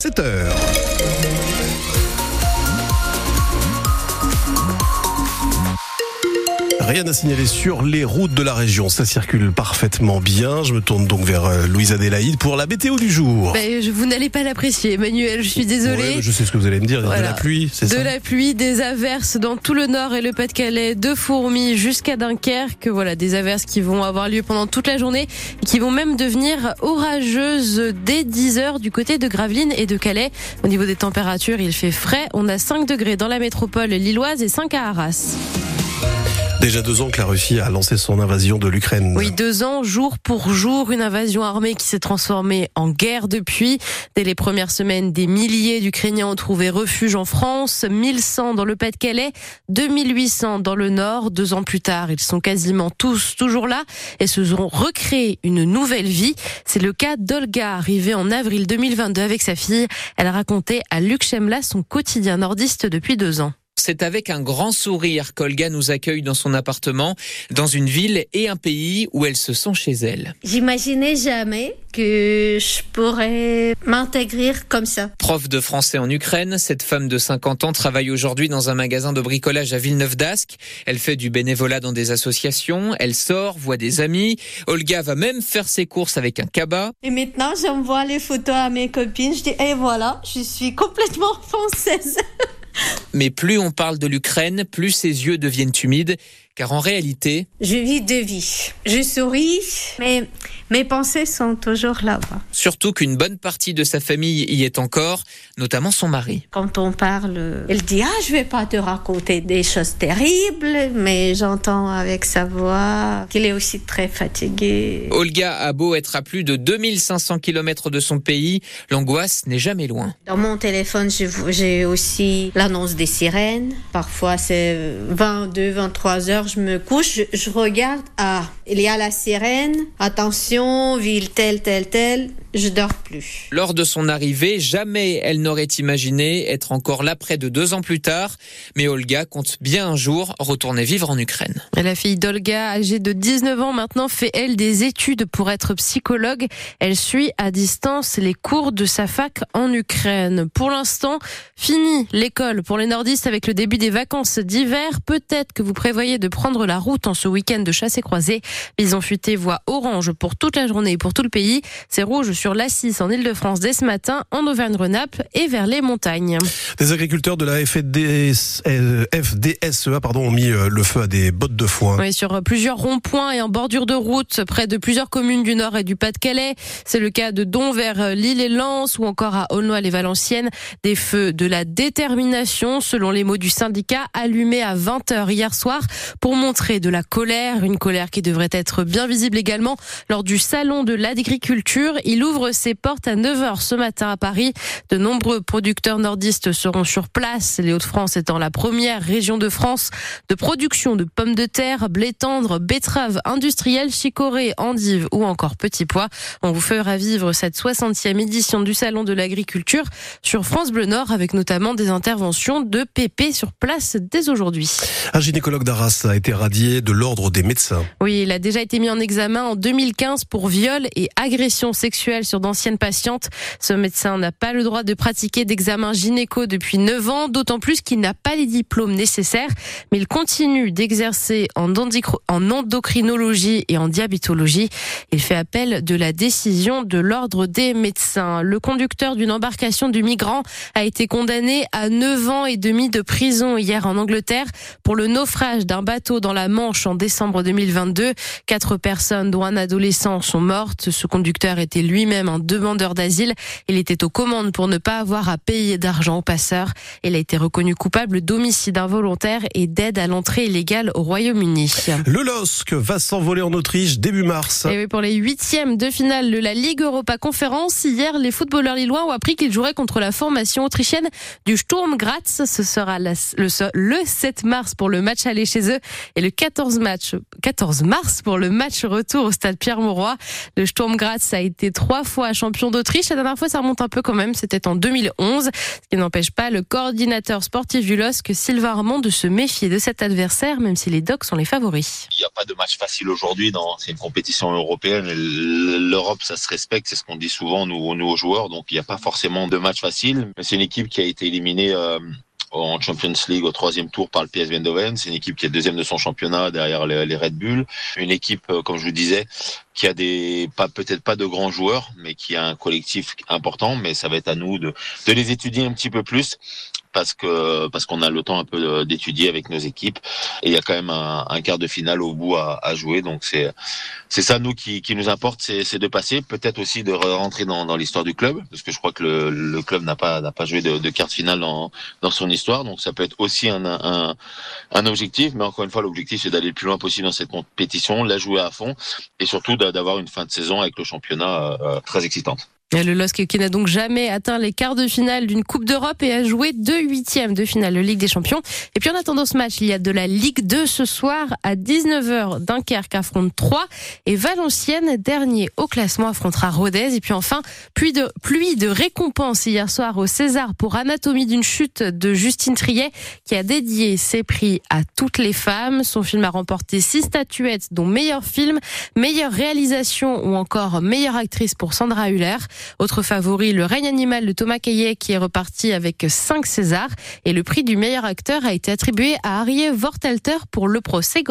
7 heures. Rien à signaler sur les routes de la région. Ça circule parfaitement bien. Je me tourne donc vers euh, Louise Adélaïde pour la météo du jour. Je- vous n'allez pas l'apprécier, Emmanuel. Je suis désolée. Ouais, je sais ce que vous allez me dire. De la pluie, c'est de ça la pluie, des averses dans tout le nord et le Pas-de-Calais, de Fourmis jusqu'à Dunkerque. Voilà, des averses qui vont avoir lieu pendant toute la journée et qui vont même devenir orageuses dès 10 heures du côté de Gravelines et de Calais. Au niveau des températures, il fait frais. On a 5 degrés dans la métropole lilloise et 5 à Arras. Déjà deux ans que la Russie a lancé son invasion de l'Ukraine. Oui, deux ans, jour pour jour, une invasion armée qui s'est transformée en guerre depuis. Dès les premières semaines, des milliers d'Ukrainiens ont trouvé refuge en France, 1100 dans le Pas-de-Calais, 2800 dans le Nord. Deux ans plus tard, ils sont quasiment tous toujours là et se sont recréés une nouvelle vie. C'est le cas d'Olga, arrivée en avril 2022 avec sa fille. Elle a raconté à Luc Chemla son quotidien nordiste depuis deux ans. C'est avec un grand sourire qu'Olga nous accueille dans son appartement, dans une ville et un pays où elle se sent chez elle. J'imaginais jamais que je pourrais m'intégrer comme ça. Prof de français en Ukraine, cette femme de 50 ans travaille aujourd'hui dans un magasin de bricolage à Villeneuve d'Ascq. Elle fait du bénévolat dans des associations, elle sort, voit des amis. Olga va même faire ses courses avec un cabas. Et maintenant, j'envoie les photos à mes copines. Je dis, et voilà, je suis complètement française. Mais plus on parle de l'Ukraine, plus ses yeux deviennent humides, car en réalité, Je vis deux vies. Je souris, mais mes pensées sont toujours là-bas. surtout qu'une bonne partie de sa famille y est encore, notamment son mari. Quand on parle, elle dit, ah, je vais pas te raconter des choses terribles, mais j'entends avec sa voix qu'il est aussi très fatigué. Olga a beau être à plus de 2500 km de son pays, l'angoisse n'est jamais loin. Dans mon téléphone, j'ai aussi l'annonce des sirènes. Parfois, c'est 22, 23 heures, je me couche, je, regarde, ah, il y a la sirène, attention, ville telle, telle, telle, je dors plus. Lors de son arrivée, jamais elle n'aurait imaginé être encore là près de deux ans plus tard, mais Olga compte bien un jour retourner vivre en Ukraine. Et La fille d'Olga, âgée de 19 ans maintenant, fait elle des études pour être psychologue. Elle suit à distance les cours de sa fac en Ukraine. Pour l'instant, fini l'école pour les nordistes avec le début des vacances d'hiver. Peut-être que vous prévoyez de prendre la route en ce week-end de chasse et croisée. Bison futé voit orange pour toute la journée et pour tout le pays. C'est rouge sur l'A6 en Ile-de-France dès ce matin, en Auvergne-Rhône-Alpes et vers les montagnes. Des agriculteurs de la FDS, euh, FDSEA E pardon, ont mis euh, le feu à des bottes de foin. Oui, sur plusieurs ronds-points et en bordure de route, près de plusieurs communes du Nord et du Pas-de-Calais. C'est le cas de Don vers Lille et Lens ou encore à Aulnoy-les-Valenciennes. Des feux de la détermination, selon les mots du syndicat, allumés à 20h hier soir pour montrer de la colère. Une colère qui devrait être bien visible également lors du salon de l'agriculture. Il ouvre ses portes à 9h ce matin à Paris. De nombreux producteurs nordistes seront sur place. Les Hauts-de-France étant la première région de France de production de pommes de terre, blé tendre, betteraves industrielles, chicorée, endives ou encore petits pois. On vous fera vivre cette 60e édition du Salon de l'agriculture sur France Bleu Nord avec notamment des interventions de PP sur place dès aujourd'hui. Un gynécologue d'Arras a été radié de l'ordre des médecins. Oui, il a déjà été mis en examen en 2015 pour viol et agression sexuelle sur d'anciennes patientes. Ce médecin n'a pas le droit de pratiquer d'examen gynéco depuis 9 ans, d'autant plus qu'il n'a pas les diplômes nécessaires, mais il continue d'exercer en, endocrinologie et en diabétologie. Il fait appel de la décision de l'ordre des médecins. Le conducteur d'une embarcation du migrant a été condamné à 9 ans et demi de prison hier en Angleterre pour le naufrage d'un bateau dans la Manche en décembre 2022. Quatre personnes, dont un adolescent, sont mortes. Ce conducteur était lui-même un demandeur d'asile. Il était aux commandes pour ne pas avoir à payer d'argent aux passeurs. Il a été reconnu coupable d'homicide involontaire et d'aide à l'entrée illégale au Royaume-Uni. Le LOSC va s'envoler en Autriche début mars. Et oui, pour les huitièmes de finale de la Ligue Europa Conférence, hier, les footballeurs lillois ont appris qu'ils joueraient contre la formation autrichienne du Sturm Graz. Ce sera le, le 7 mars pour le match aller chez eux et le 14, match, 14 mars pour le match retour au stade Pierre-Mauroy. Le Sturm Graz a été trois trois fois champion d'Autriche. La dernière fois, ça remonte un peu quand même, c'était en 2011. Ce qui n'empêche pas le coordinateur sportif du LOSC, Sylvain Armand, de se méfier de cet adversaire, même si les Docs sont les favoris. Il n'y a pas de match facile aujourd'hui. C'est une compétition européenne. L'Europe, ça se respecte. C'est ce qu'on dit souvent, nous, nous aux joueurs. Donc, il n'y a pas forcément de match facile. C'est une équipe qui a été éliminée euh, en Champions League au troisième tour par le PSV Eindhoven. C'est une équipe qui est deuxième de son championnat derrière les, Red Bull. Une équipe, euh, comme je vous disais, qui a des pas peut-être pas de grands joueurs, mais qui a un collectif important. Mais ça va être à nous de, de les étudier un petit peu plus parce que parce qu'on a le temps un peu d'étudier avec nos équipes. Et il y a quand même un, quart de finale au bout à, jouer. Donc c'est c'est ça nous qui, qui nous importe c'est de passer. Peut-être aussi de rentrer dans, dans l'histoire du club parce que je crois que le, le club n'a pas n'a pas joué de, de quart de finale dans dans son histoire. Donc ça peut être aussi un un, un objectif. Mais encore une fois l'objectif c'est d'aller le plus loin possible dans cette compétition la jouer à fond et surtout d'avoir une fin de saison avec le championnat euh, très excitante. Le LOSC qui n'a donc jamais atteint les quarts de finale d'une Coupe d'Europe et a joué deux huitièmes de finale de Ligue des Champions. Et puis en attendant ce match, il y a de la Ligue 2 ce soir à 19h. Dunkerque affronte 3 et Valenciennes, dernier au classement, affrontera Rodez. Et puis enfin, pluie de, pluie de récompenses hier soir au César pour Anatomie d'une chute de Justine Triet qui a dédié ses prix à toutes les femmes. Son film a remporté six statuettes dont meilleur film, meilleure réalisation ou encore meilleure actrice pour Sandra Huller. Autre favori, le règne animal de Thomas Caillet qui est reparti avec 5 Césars. Et le prix du meilleur acteur a été attribué à Arié Vortelter pour le procès